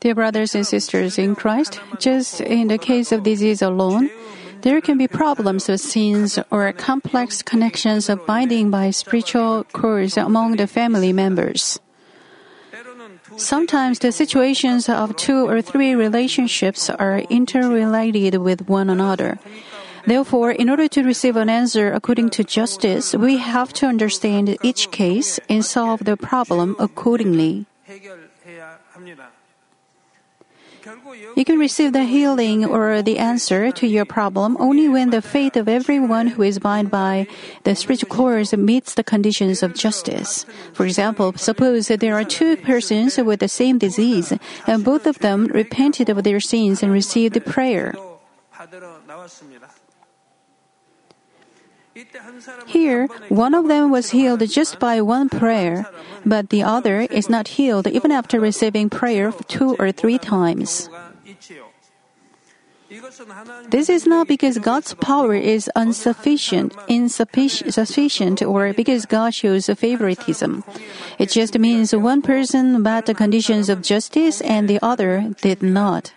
Dear brothers and sisters in Christ, just in the case of disease alone, there can be problems of sins or complex connections of binding by spiritual cords among the family members. Sometimes the situations of two or three relationships are interrelated with one another. Therefore, in order to receive an answer according to justice, we have to understand each case and solve the problem accordingly. You can receive the healing or the answer to your problem only when the faith of everyone who is bound by the spiritual cords meets the conditions of justice. For example, suppose that there are two persons with the same disease and both of them repented of their sins and received the prayer. Here, one of them was healed just by one prayer, but the other is not healed even after receiving prayer two or three times. This is not because God's power is insufficient, insufficient, or because God shows favoritism. It just means one person met the conditions of justice and the other did not.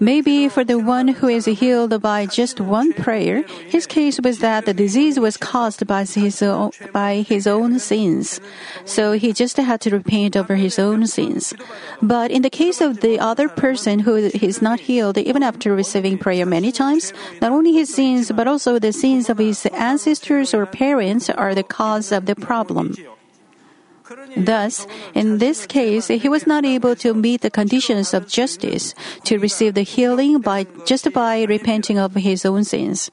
Maybe for the one who is healed by just one prayer, his case was that the disease was caused by his own, by his own sins. So he just had to repent over his own sins. But in the case of the other person who is not healed, even after receiving prayer many times, not only his sins, but also the sins of his ancestors or parents are the cause of the problem. Thus, in this case, he was not able to meet the conditions of justice to receive the healing by just by repenting of his own sins.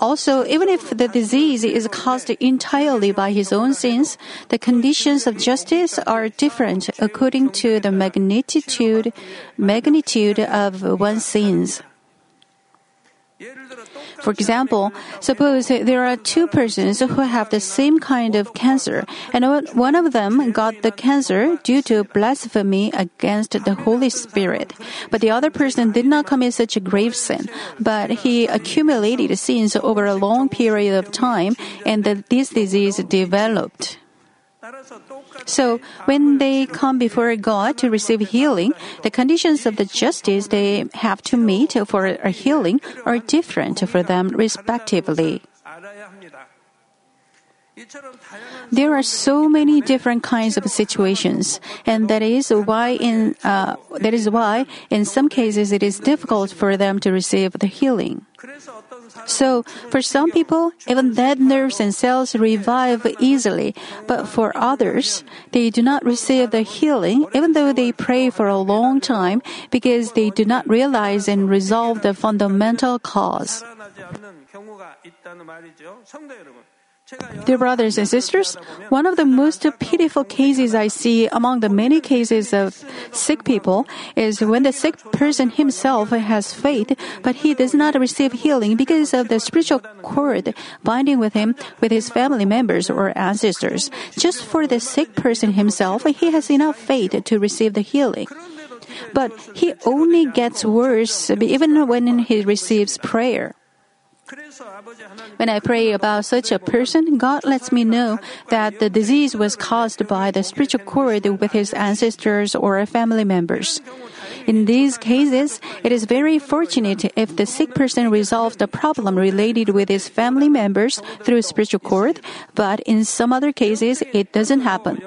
Also, even if the disease is caused entirely by his own sins, the conditions of justice are different according to the magnitude magnitude of one's sins. For example, suppose there are two persons who have the same kind of cancer, and one of them got the cancer due to blasphemy against the Holy Spirit. But the other person did not commit such a grave sin, but he accumulated sins over a long period of time, and this disease developed. So, when they come before God to receive healing, the conditions of the justice they have to meet for a healing are different for them respectively. There are so many different kinds of situations, and that is why in uh, that is why in some cases it is difficult for them to receive the healing. So, for some people, even dead nerves and cells revive easily, but for others, they do not receive the healing even though they pray for a long time because they do not realize and resolve the fundamental cause. Dear brothers and sisters, one of the most pitiful cases I see among the many cases of sick people is when the sick person himself has faith, but he does not receive healing because of the spiritual cord binding with him with his family members or ancestors. Just for the sick person himself, he has enough faith to receive the healing. But he only gets worse even when he receives prayer. When I pray about such a person, God lets me know that the disease was caused by the spiritual cord with his ancestors or family members. In these cases, it is very fortunate if the sick person resolves the problem related with his family members through spiritual cord, but in some other cases, it doesn't happen.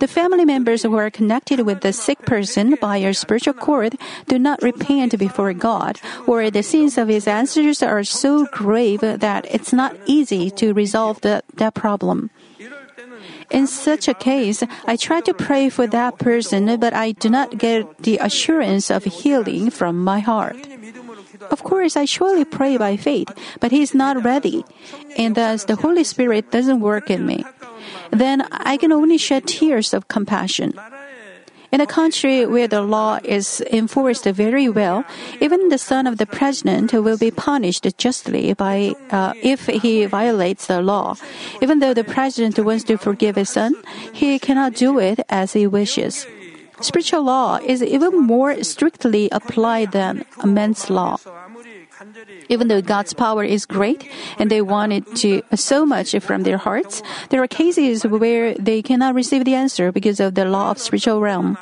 The family members who are connected with the sick person by a spiritual cord do not repent before God, or the sins of his ancestors are so grave that it's not easy to resolve the, that problem. In such a case, I try to pray for that person, but I do not get the assurance of healing from my heart. Of course, I surely pray by faith, but he is not ready, and thus the Holy Spirit doesn't work in me. Then I can only shed tears of compassion. In a country where the law is enforced very well, even the son of the president will be punished justly by uh, if he violates the law. Even though the president wants to forgive his son, he cannot do it as he wishes. Spiritual law is even more strictly applied than man's law. Even though God's power is great and they want it to so much from their hearts, there are cases where they cannot receive the answer because of the law of spiritual realm.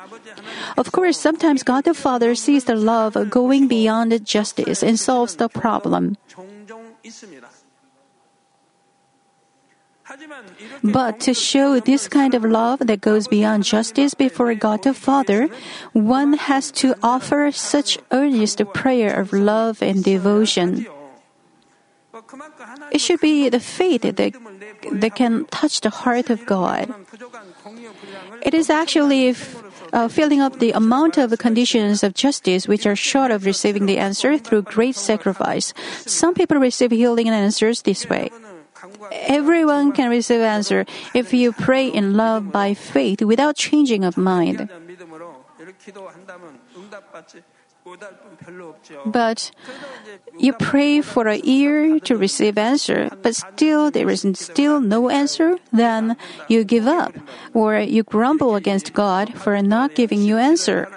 Of course, sometimes God the Father sees the love going beyond justice and solves the problem. But to show this kind of love that goes beyond justice before God the Father, one has to offer such earnest prayer of love and devotion. It should be the faith that, that can touch the heart of God. It is actually uh, filling up the amount of conditions of justice which are short of receiving the answer through great sacrifice. Some people receive healing and answers this way. Everyone can receive answer if you pray in love by faith without changing of mind. But you pray for a year to receive answer, but still there is still no answer, then you give up, or you grumble against God for not giving you answer.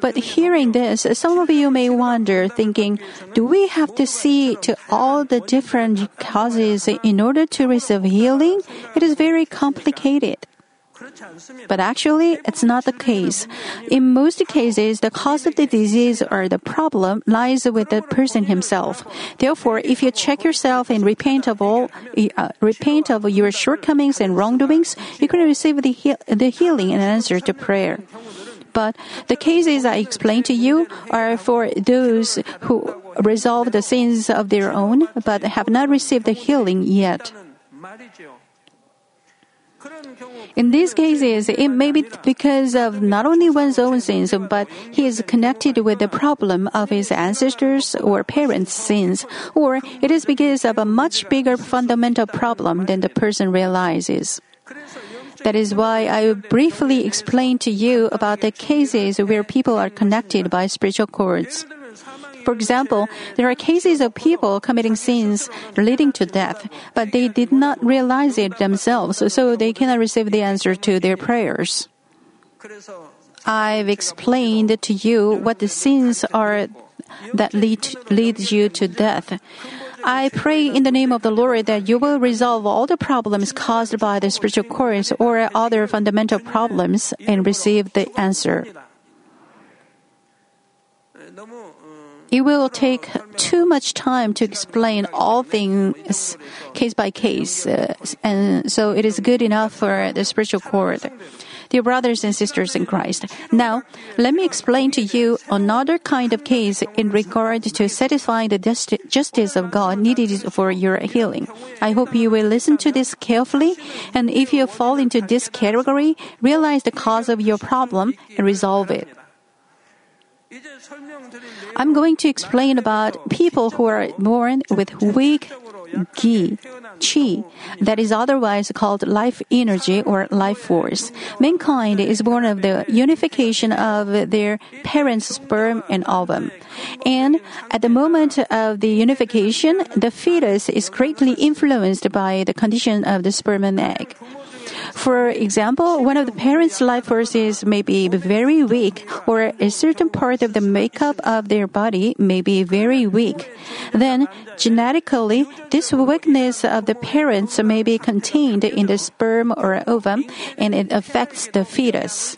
But hearing this, some of you may wonder, thinking, do we have to see to all the different causes in order to receive healing? It is very complicated. But actually, it's not the case. In most cases, the cause of the disease or the problem lies with the person himself. Therefore, if you check yourself and repent of all, uh, repent of your shortcomings and wrongdoings, you can receive the, he- the healing and answer to prayer. But the cases I explained to you are for those who resolve the sins of their own but have not received the healing yet. In these cases, it may be because of not only one's own sins, but he is connected with the problem of his ancestors or parents' sins, or it is because of a much bigger fundamental problem than the person realizes. That is why I briefly explained to you about the cases where people are connected by spiritual cords. For example, there are cases of people committing sins leading to death, but they did not realize it themselves, so they cannot receive the answer to their prayers. I've explained to you what the sins are that lead, lead you to death. I pray in the name of the Lord that you will resolve all the problems caused by the spiritual cords or other fundamental problems and receive the answer. It will take too much time to explain all things case by case, uh, and so it is good enough for the spiritual cord. Dear brothers and sisters in Christ, now let me explain to you another kind of case in regard to satisfying the justice of God needed for your healing. I hope you will listen to this carefully, and if you fall into this category, realize the cause of your problem and resolve it. I'm going to explain about people who are born with weak gi, chi, that is otherwise called life energy or life force. Mankind is born of the unification of their parents' sperm and ovum. And at the moment of the unification, the fetus is greatly influenced by the condition of the sperm and egg. For example, one of the parents' life forces may be very weak, or a certain part of the makeup of their body may be very weak. Then, genetically, this weakness of the parents may be contained in the sperm or ovum, and it affects the fetus.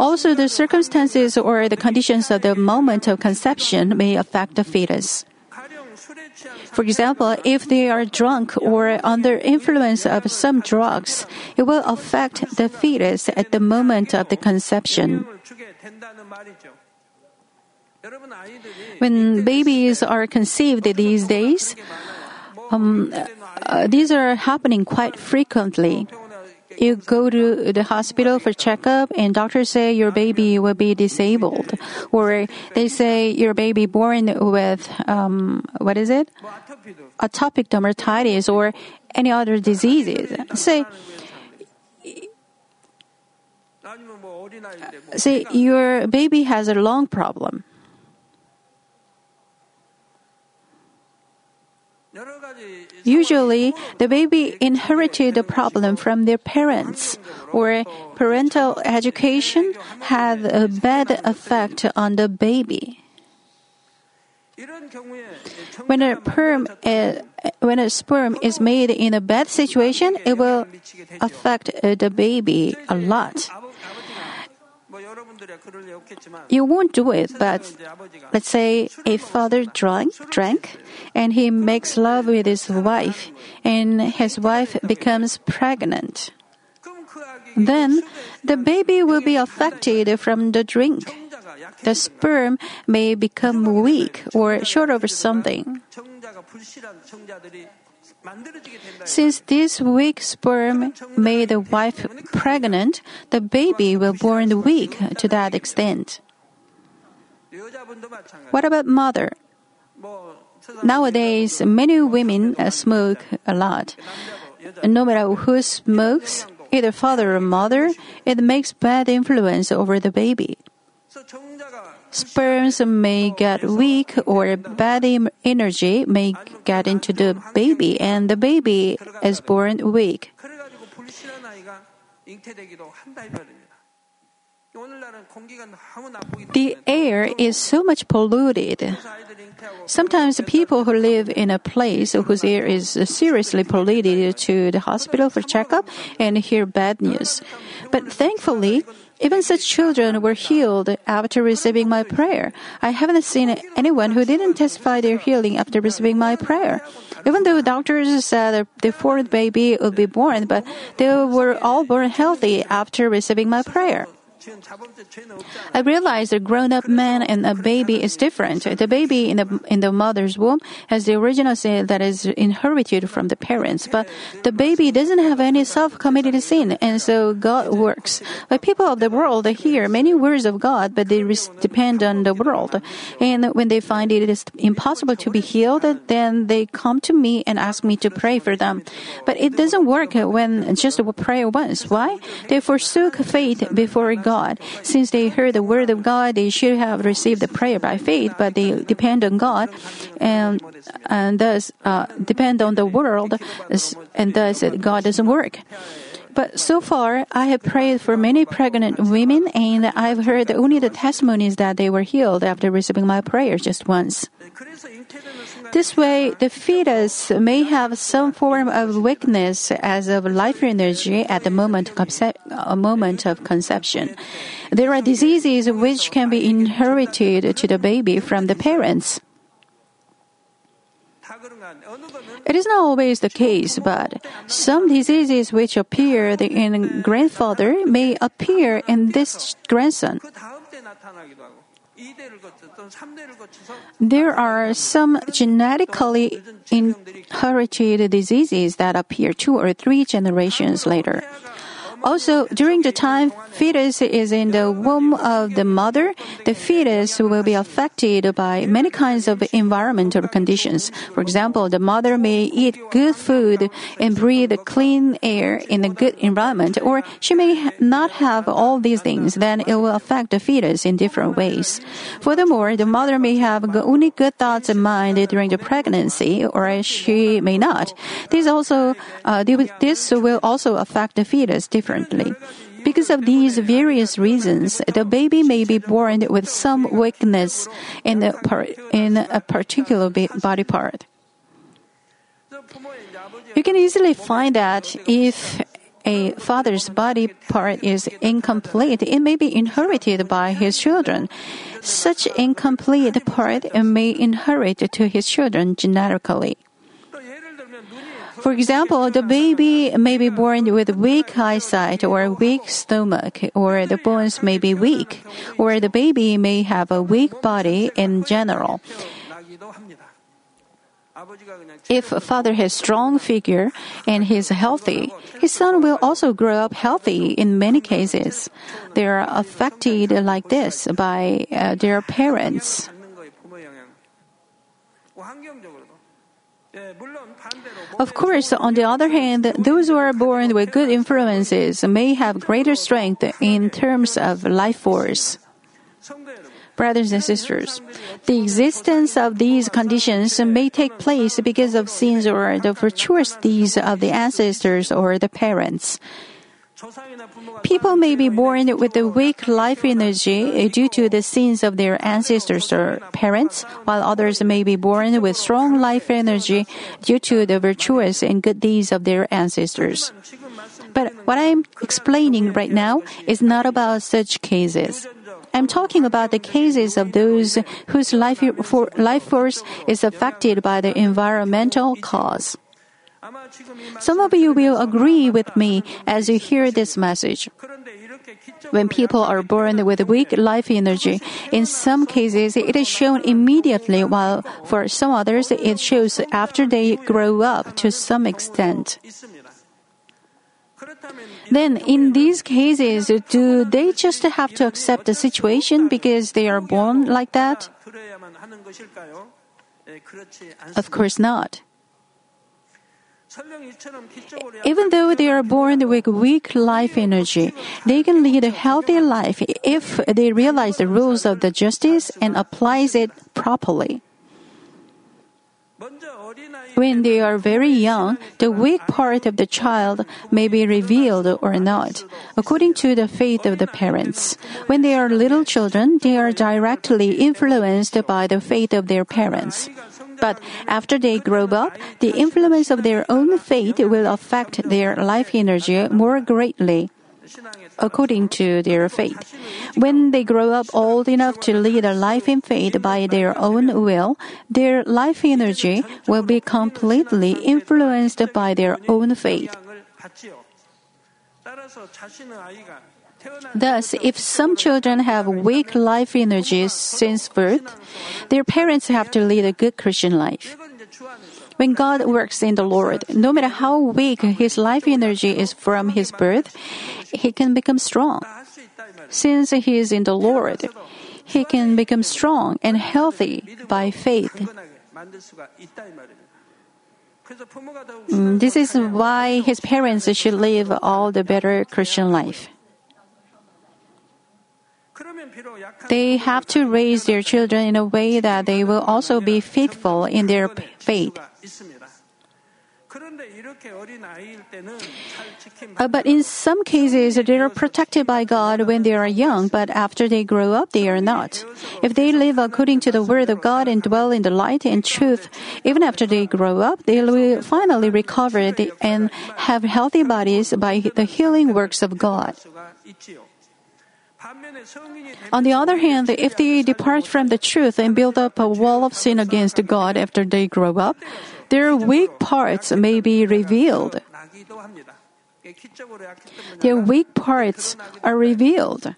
Also, the circumstances or the conditions of the moment of conception may affect the fetus. For example, if they are drunk or under influence of some drugs, it will affect the fetus at the moment of the conception. When babies are conceived these days, um, uh, these are happening quite frequently you go to the hospital for checkup and doctors say your baby will be disabled. Or they say your baby born with um, what is it? Atopic dermatitis or any other diseases. Say say your baby has a lung problem Usually, the baby inherited the problem from their parents, or parental education had a bad effect on the baby. When a sperm, uh, when a sperm is made in a bad situation, it will affect uh, the baby a lot. You won't do it, but let's say a father drank, drank, and he makes love with his wife, and his wife becomes pregnant. Then the baby will be affected from the drink. The sperm may become weak or short of something. Since this weak sperm made the wife pregnant, the baby will born weak to that extent. What about mother? Nowadays, many women smoke a lot. No matter who smokes, either father or mother, it makes bad influence over the baby. Sperms may get weak or bad energy may get into the baby and the baby is born weak. The air is so much polluted. Sometimes people who live in a place whose air is seriously polluted to the hospital for checkup and hear bad news. But thankfully, even such children were healed after receiving my prayer. I haven't seen anyone who didn't testify their healing after receiving my prayer. Even though doctors said the fourth baby would be born, but they were all born healthy after receiving my prayer. I realize a grown-up man and a baby is different. The baby in the in the mother's womb has the original sin that is inherited from the parents, but the baby doesn't have any self-committed sin, and so God works. But people of the world hear many words of God, but they depend on the world, and when they find it is impossible to be healed, then they come to me and ask me to pray for them. But it doesn't work when just pray once. Why? They forsook faith before God. God. Since they heard the word of God, they should have received the prayer by faith, but they depend on God and, and thus uh, depend on the world, and thus God doesn't work. But so far, I have prayed for many pregnant women, and I've heard only the testimonies that they were healed after receiving my prayer just once. This way, the fetus may have some form of weakness as of life energy at the moment of, concep- moment of conception. There are diseases which can be inherited to the baby from the parents. It is not always the case, but some diseases which appear in grandfather may appear in this grandson. There are some genetically inherited diseases that appear two or three generations later. Also, during the time fetus is in the womb of the mother, the fetus will be affected by many kinds of environmental conditions. For example, the mother may eat good food and breathe clean air in a good environment, or she may not have all these things, then it will affect the fetus in different ways. Furthermore, the mother may have only good thoughts in mind during the pregnancy, or she may not. This also, uh, this will also affect the fetus differently. Because of these various reasons, the baby may be born with some weakness in a, par- in a particular body part. You can easily find that if a father's body part is incomplete, it may be inherited by his children. Such incomplete part may inherit to his children genetically. For example, the baby may be born with weak eyesight or weak stomach, or the bones may be weak, or the baby may have a weak body in general. If a father has strong figure and he is healthy, his son will also grow up healthy in many cases. They are affected like this by uh, their parents. Of course, on the other hand, those who are born with good influences may have greater strength in terms of life force. Brothers and sisters, the existence of these conditions may take place because of sins or the virtuous deeds of the ancestors or the parents. People may be born with a weak life energy eh, due to the sins of their ancestors or parents, while others may be born with strong life energy due to the virtuous and good deeds of their ancestors. But what I'm explaining right now is not about such cases. I'm talking about the cases of those whose life, for, life force is affected by the environmental cause. Some of you will agree with me as you hear this message. When people are born with weak life energy, in some cases it is shown immediately, while for some others it shows after they grow up to some extent. Then, in these cases, do they just have to accept the situation because they are born like that? Of course not. Even though they are born with weak life energy, they can lead a healthy life if they realize the rules of the justice and applies it properly. When they are very young, the weak part of the child may be revealed or not, according to the faith of the parents. When they are little children, they are directly influenced by the faith of their parents. But after they grow up, the influence of their own faith will affect their life energy more greatly according to their faith. When they grow up old enough to lead a life in faith by their own will, their life energy will be completely influenced by their own faith. Thus, if some children have weak life energies since birth, their parents have to lead a good Christian life. When God works in the Lord, no matter how weak his life energy is from his birth, he can become strong. Since he is in the Lord, he can become strong and healthy by faith. Mm, this is why his parents should live all the better Christian life. They have to raise their children in a way that they will also be faithful in their faith. Uh, but in some cases, they are protected by God when they are young, but after they grow up, they are not. If they live according to the Word of God and dwell in the light and truth, even after they grow up, they will finally recover and have healthy bodies by the healing works of God. On the other hand, if they depart from the truth and build up a wall of sin against God after they grow up, their weak parts may be revealed. Their weak parts are revealed.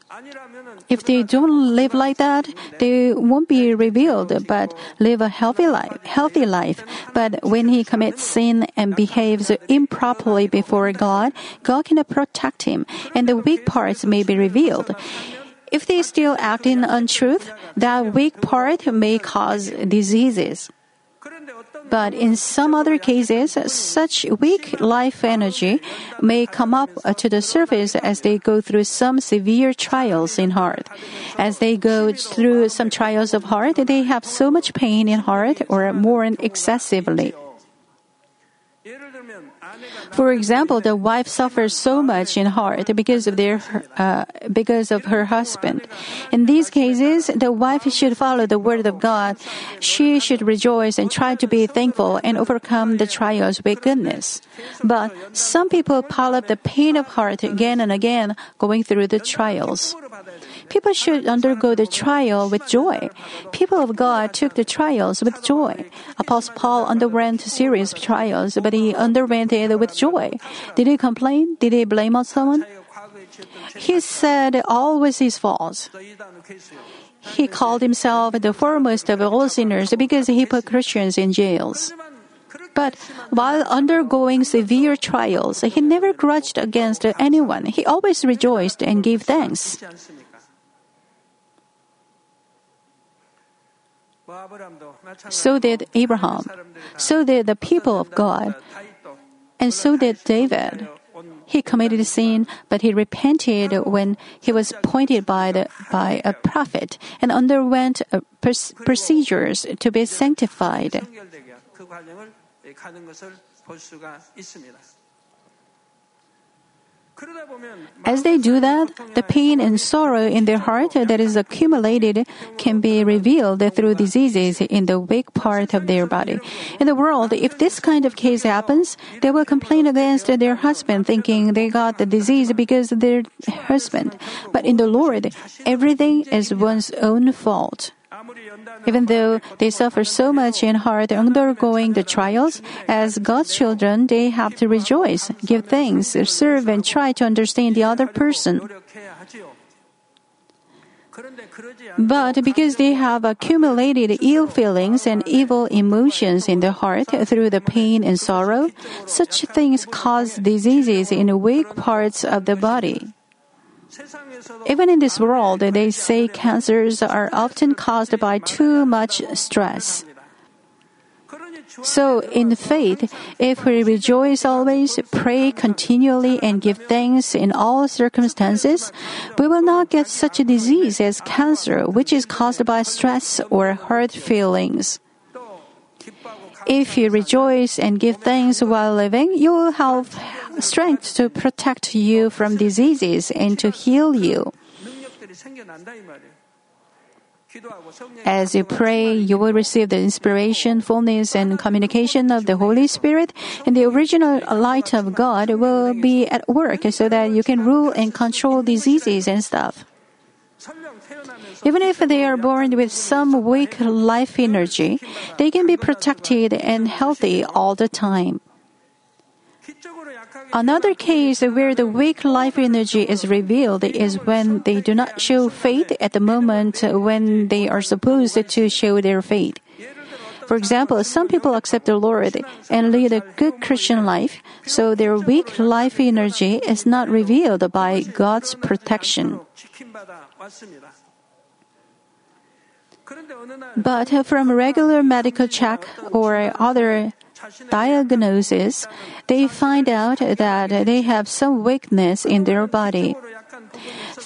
If they don't live like that, they won't be revealed, but live a healthy life, healthy life. But when he commits sin and behaves improperly before God, God cannot protect him, and the weak parts may be revealed. If they still act in untruth, that weak part may cause diseases. But in some other cases, such weak life energy may come up to the surface as they go through some severe trials in heart. As they go through some trials of heart, they have so much pain in heart or mourn excessively. For example, the wife suffers so much in heart because of their uh, because of her husband. In these cases, the wife should follow the word of God. She should rejoice and try to be thankful and overcome the trials with goodness. But some people pile up the pain of heart again and again, going through the trials. People should undergo the trial with joy. People of God took the trials with joy. Apostle Paul underwent serious trials, but he underwent it with joy. Did he complain? Did he blame on someone? He said all was his fault. He called himself the foremost of all sinners because he put Christians in jails. But while undergoing severe trials, he never grudged against anyone. He always rejoiced and gave thanks. So did Abraham. So did the people of God. And so did David. he committed sin, but he repented when he was pointed by the, by a prophet and underwent uh, procedures to be sanctified. As they do that, the pain and sorrow in their heart that is accumulated can be revealed through diseases in the weak part of their body. In the world, if this kind of case happens, they will complain against their husband, thinking they got the disease because of their husband. But in the Lord, everything is one's own fault. Even though they suffer so much in heart undergoing the trials, as God's children, they have to rejoice, give thanks, serve, and try to understand the other person. But because they have accumulated ill feelings and evil emotions in the heart through the pain and sorrow, such things cause diseases in weak parts of the body. Even in this world, they say cancers are often caused by too much stress. So, in faith, if we rejoice always, pray continually, and give thanks in all circumstances, we will not get such a disease as cancer, which is caused by stress or hurt feelings. If you rejoice and give thanks while living, you will have strength to protect you from diseases and to heal you. As you pray, you will receive the inspiration, fullness, and communication of the Holy Spirit, and the original light of God will be at work so that you can rule and control diseases and stuff. Even if they are born with some weak life energy, they can be protected and healthy all the time. Another case where the weak life energy is revealed is when they do not show faith at the moment when they are supposed to show their faith. For example, some people accept the Lord and lead a good Christian life, so their weak life energy is not revealed by God's protection. But from regular medical check or other diagnosis, they find out that they have some weakness in their body.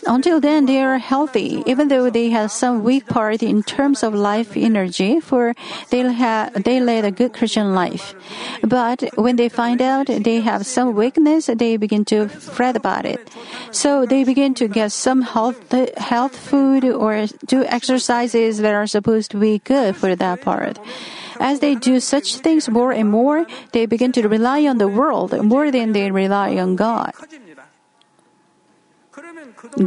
Until then, they are healthy, even though they have some weak part in terms of life energy, for they have they led a good Christian life. But when they find out they have some weakness, they begin to fret about it. So they begin to get some health health food or do exercises that are supposed to be good for that part. As they do such things more and more, they begin to rely on the world more than they rely on God.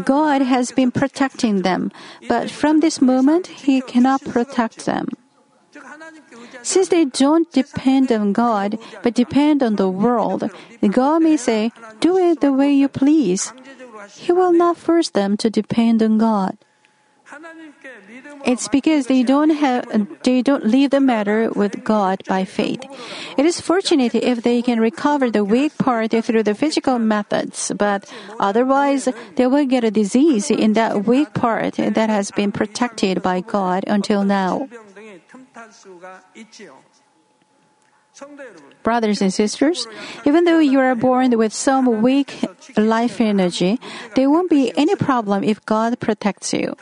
God has been protecting them, but from this moment, He cannot protect them. Since they don't depend on God, but depend on the world, God may say, Do it the way you please. He will not force them to depend on God. It's because they don't have they don't leave the matter with God by faith. It is fortunate if they can recover the weak part through the physical methods, but otherwise they will get a disease in that weak part that has been protected by God until now. Brothers and sisters, even though you are born with some weak life energy, there won't be any problem if God protects you.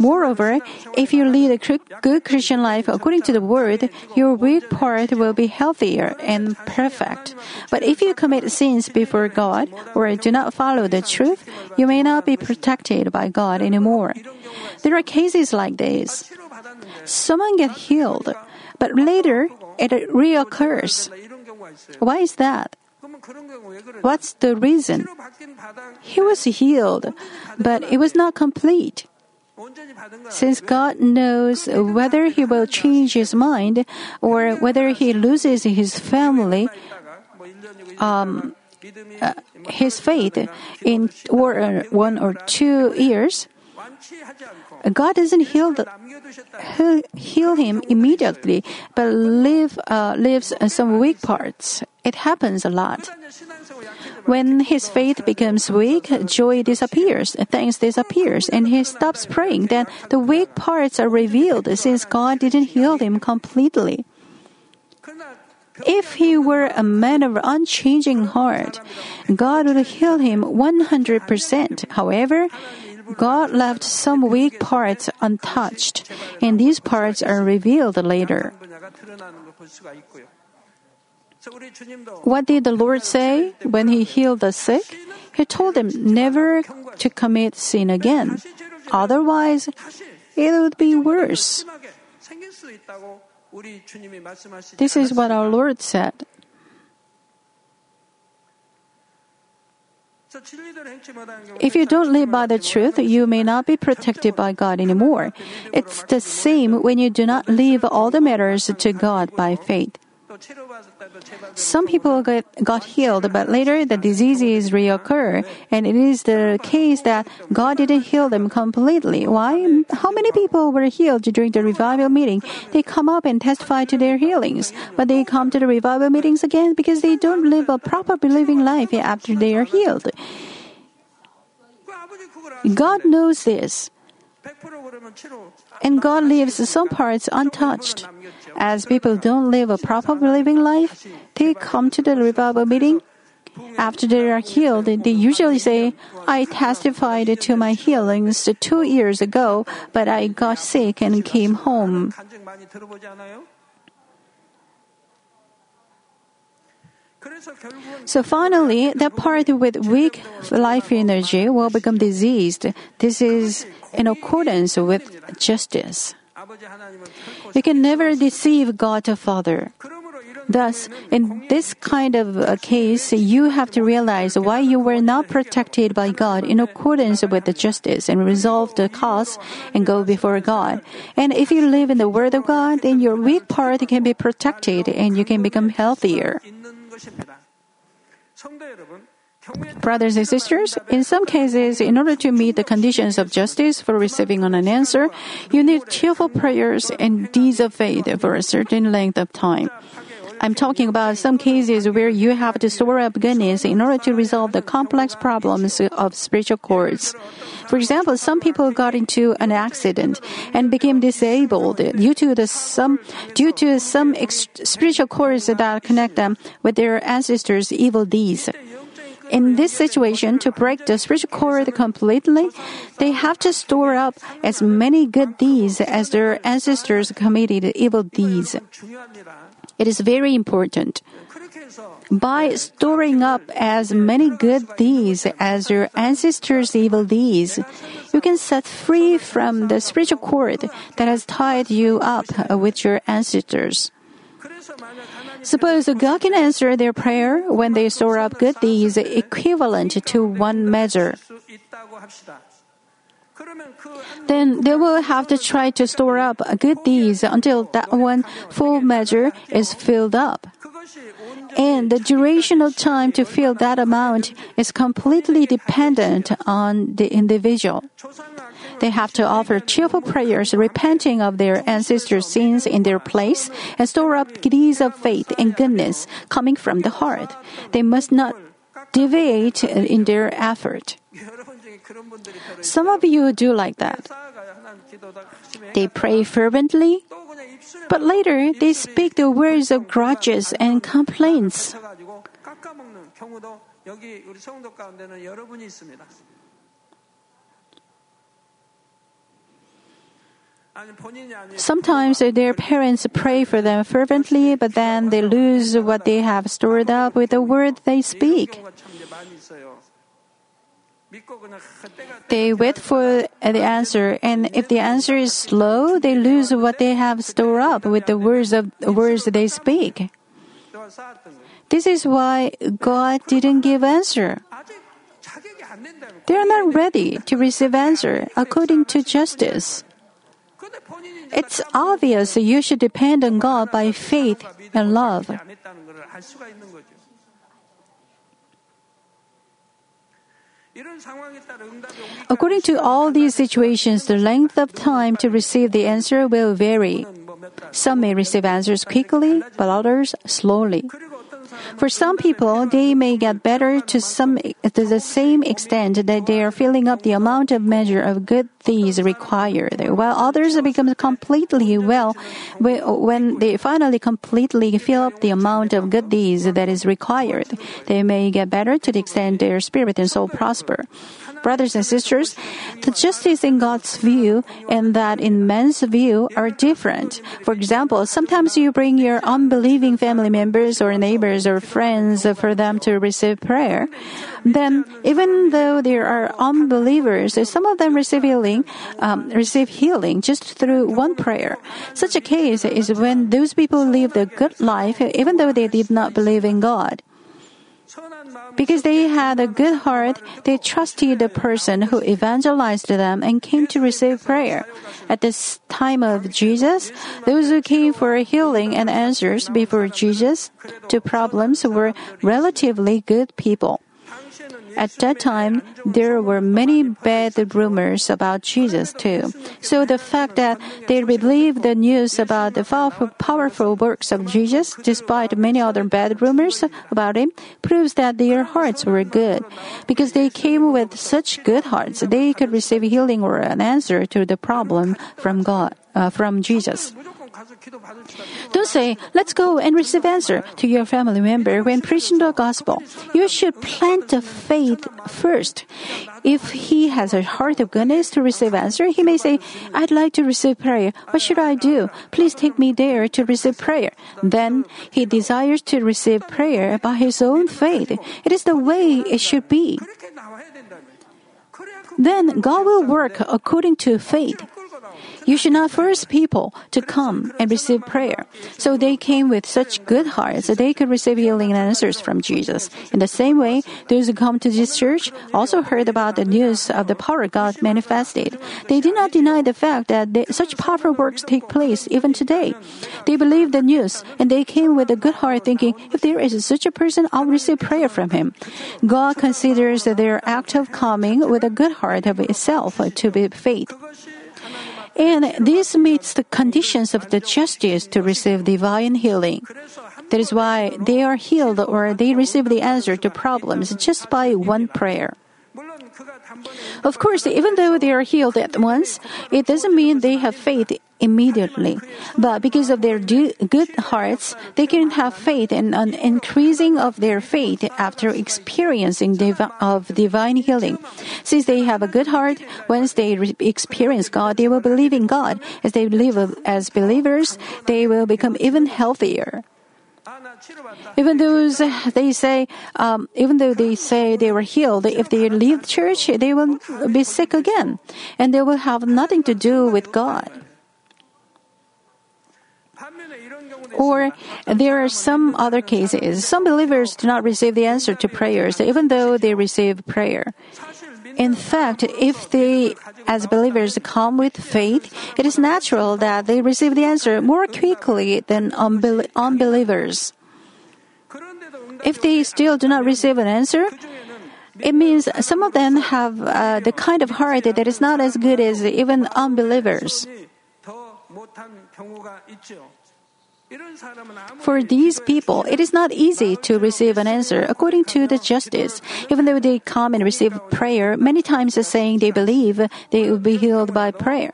Moreover, if you lead a good Christian life according to the word, your weak part will be healthier and perfect. But if you commit sins before God or do not follow the truth, you may not be protected by God anymore. There are cases like this. Someone gets healed, but later it reoccurs. Why is that? What's the reason? He was healed, but it was not complete. Since God knows whether he will change his mind or whether he loses his family, um, uh, his faith in or, uh, one or two years, God doesn't heal, the, heal, him immediately, but leave, uh, leaves some weak parts. It happens a lot. When his faith becomes weak, joy disappears, thanks disappears, and he stops praying. Then the weak parts are revealed since God didn't heal him completely. If he were a man of unchanging heart, God would heal him 100%. However, God left some weak parts untouched, and these parts are revealed later. What did the Lord say when He healed the sick? He told them never to commit sin again. Otherwise, it would be worse. This is what our Lord said. If you don't live by the truth, you may not be protected by God anymore. It's the same when you do not leave all the matters to God by faith. Some people get, got healed, but later the diseases reoccur, and it is the case that God didn't heal them completely. Why? How many people were healed during the revival meeting? They come up and testify to their healings, but they come to the revival meetings again because they don't live a proper believing life after they are healed. God knows this. And God leaves some parts untouched. As people don't live a proper living life, they come to the revival meeting. After they are healed, they usually say, I testified to my healings two years ago, but I got sick and came home. So finally, that part with weak life energy will become diseased. This is in accordance with justice. You can never deceive God the Father. Thus, in this kind of a case, you have to realize why you were not protected by God in accordance with the justice and resolve the cause and go before God. And if you live in the Word of God, then your weak part can be protected and you can become healthier. Brothers and sisters, in some cases, in order to meet the conditions of justice for receiving an answer, you need cheerful prayers and deeds of faith for a certain length of time. I'm talking about some cases where you have to store up goodness in order to resolve the complex problems of spiritual cords. For example, some people got into an accident and became disabled due to the some due to some ex- spiritual cords that connect them with their ancestors' evil deeds. In this situation, to break the spiritual cord completely, they have to store up as many good deeds as their ancestors committed evil deeds. It is very important. By storing up as many good deeds as your ancestors' evil deeds, you can set free from the spiritual cord that has tied you up with your ancestors. Suppose God can answer their prayer when they store up good deeds equivalent to one measure. Then they will have to try to store up good deeds until that one full measure is filled up. And the duration of time to fill that amount is completely dependent on the individual. They have to offer cheerful prayers, repenting of their ancestors' sins in their place, and store up deeds of faith and goodness coming from the heart. They must not deviate in their effort. Some of you do like that. They pray fervently, but later they speak the words of grudges and complaints. Sometimes their parents pray for them fervently, but then they lose what they have stored up with the word they speak. They wait for the answer, and if the answer is slow, they lose what they have stored up with the words of words they speak. This is why God didn't give answer. They are not ready to receive answer according to justice. It's obvious you should depend on God by faith and love. According to all these situations, the length of time to receive the answer will vary. Some may receive answers quickly, but others slowly. For some people, they may get better to some to the same extent that they are filling up the amount of measure of good things required, while others become completely well when they finally completely fill up the amount of good deeds that is required. They may get better to the extent their spirit and soul prosper. Brothers and sisters, the justice in God's view and that in man's view are different. For example, sometimes you bring your unbelieving family members or neighbors or friends for them to receive prayer. Then, even though there are unbelievers, some of them receive healing, um, receive healing just through one prayer. Such a case is when those people live the good life even though they did not believe in God. Because they had a good heart, they trusted the person who evangelized them and came to receive prayer. At this time of Jesus, those who came for healing and answers before Jesus to problems were relatively good people. At that time, there were many bad rumors about Jesus too. So the fact that they believed the news about the powerful works of Jesus, despite many other bad rumors about him, proves that their hearts were good. Because they came with such good hearts, they could receive healing or an answer to the problem from God, uh, from Jesus. Don't say, let's go and receive answer to your family member when preaching the gospel. You should plant the faith first. If he has a heart of goodness to receive answer, he may say, I'd like to receive prayer. What should I do? Please take me there to receive prayer. Then he desires to receive prayer by his own faith. It is the way it should be. Then God will work according to faith. You should not force people to come and receive prayer. So they came with such good hearts that they could receive healing answers from Jesus. In the same way, those who come to this church also heard about the news of the power God manifested. They did not deny the fact that they, such powerful works take place even today. They believed the news and they came with a good heart thinking, if there is such a person, I'll receive prayer from him. God considers their act of coming with a good heart of itself to be faith. And this meets the conditions of the justice to receive divine healing. That is why they are healed or they receive the answer to problems just by one prayer. Of course, even though they are healed at once, it doesn't mean they have faith immediately. But because of their good hearts, they can have faith and an increasing of their faith after experiencing of divine healing. Since they have a good heart, once they re- experience God, they will believe in God. As they live as believers, they will become even healthier. Even those they say, um, even though they say they were healed, if they leave church, they will be sick again, and they will have nothing to do with God. Or there are some other cases. Some believers do not receive the answer to prayers, even though they receive prayer. In fact, if they, as believers, come with faith, it is natural that they receive the answer more quickly than unbel- unbelievers. If they still do not receive an answer, it means some of them have uh, the kind of heart that is not as good as even unbelievers. For these people, it is not easy to receive an answer according to the justice. Even though they come and receive prayer, many times saying they believe they will be healed by prayer.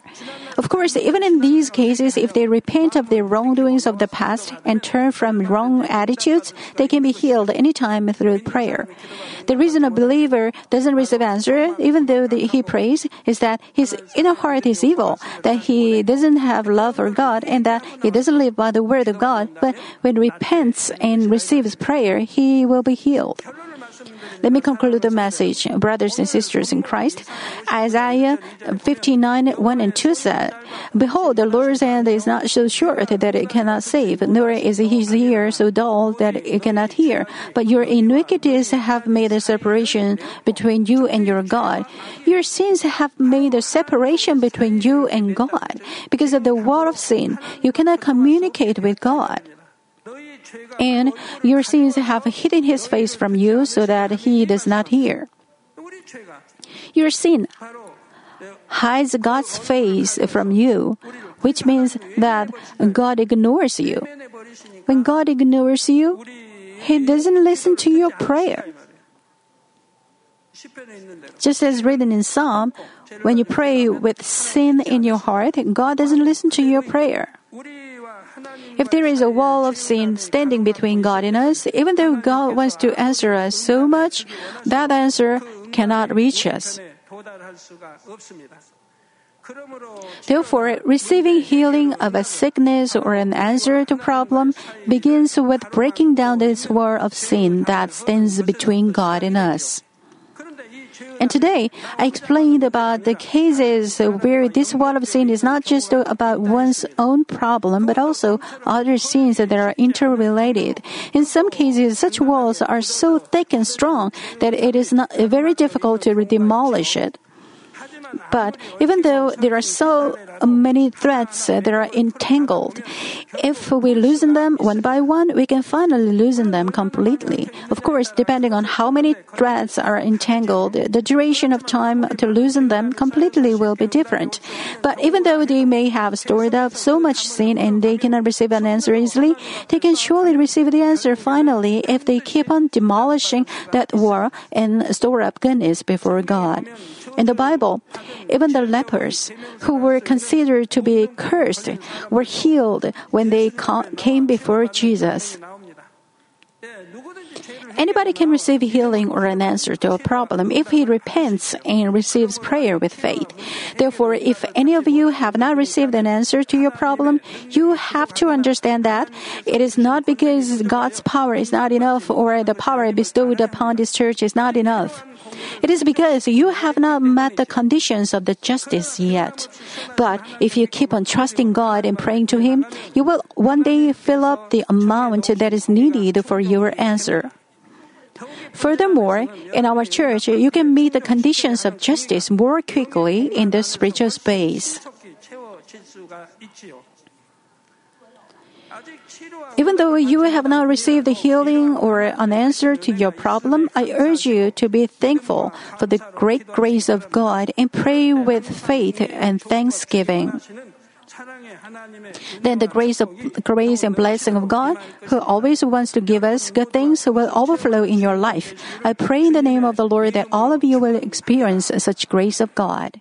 Of course, even in these cases, if they repent of their wrongdoings of the past and turn from wrong attitudes, they can be healed anytime through prayer. The reason a believer doesn't receive answer, even though the, he prays, is that his inner heart is evil, that he doesn't have love for God, and that he doesn't live by the word of God. But when he repents and receives prayer, he will be healed. Let me conclude the message, brothers and sisters in Christ. Isaiah 59, 1 and 2 said, Behold, the Lord's hand is not so short that it cannot save, nor is his ear so dull that it cannot hear. But your iniquities have made a separation between you and your God. Your sins have made a separation between you and God. Because of the wall of sin, you cannot communicate with God. And your sins have hidden his face from you so that he does not hear. Your sin hides God's face from you, which means that God ignores you. When God ignores you, He doesn't listen to your prayer. Just as written in Psalm, when you pray with sin in your heart, God doesn't listen to your prayer. If there is a wall of sin standing between God and us, even though God wants to answer us so much, that answer cannot reach us. Therefore, receiving healing of a sickness or an answer to problem begins with breaking down this wall of sin that stands between God and us. And today, I explained about the cases where this wall of sin is not just about one's own problem, but also other sins that are interrelated. In some cases, such walls are so thick and strong that it is not very difficult to demolish it. But even though there are so many threads uh, that are entangled, if we loosen them one by one, we can finally loosen them completely. Of course, depending on how many threads are entangled, the duration of time to loosen them completely will be different. But even though they may have stored up so much sin and they cannot receive an answer easily, they can surely receive the answer finally if they keep on demolishing that wall and store up goodness before God. In the Bible, even the lepers, who were considered to be cursed, were healed when they came before Jesus. Anybody can receive healing or an answer to a problem if he repents and receives prayer with faith. Therefore, if any of you have not received an answer to your problem, you have to understand that it is not because God's power is not enough or the power bestowed upon this church is not enough. It is because you have not met the conditions of the justice yet. But if you keep on trusting God and praying to Him, you will one day fill up the amount that is needed for your answer. Furthermore, in our church, you can meet the conditions of justice more quickly in the spiritual space. Even though you have not received a healing or an answer to your problem, I urge you to be thankful for the great grace of God and pray with faith and thanksgiving. Then the grace of grace and blessing of God, who always wants to give us good things, will overflow in your life. I pray in the name of the Lord that all of you will experience such grace of God.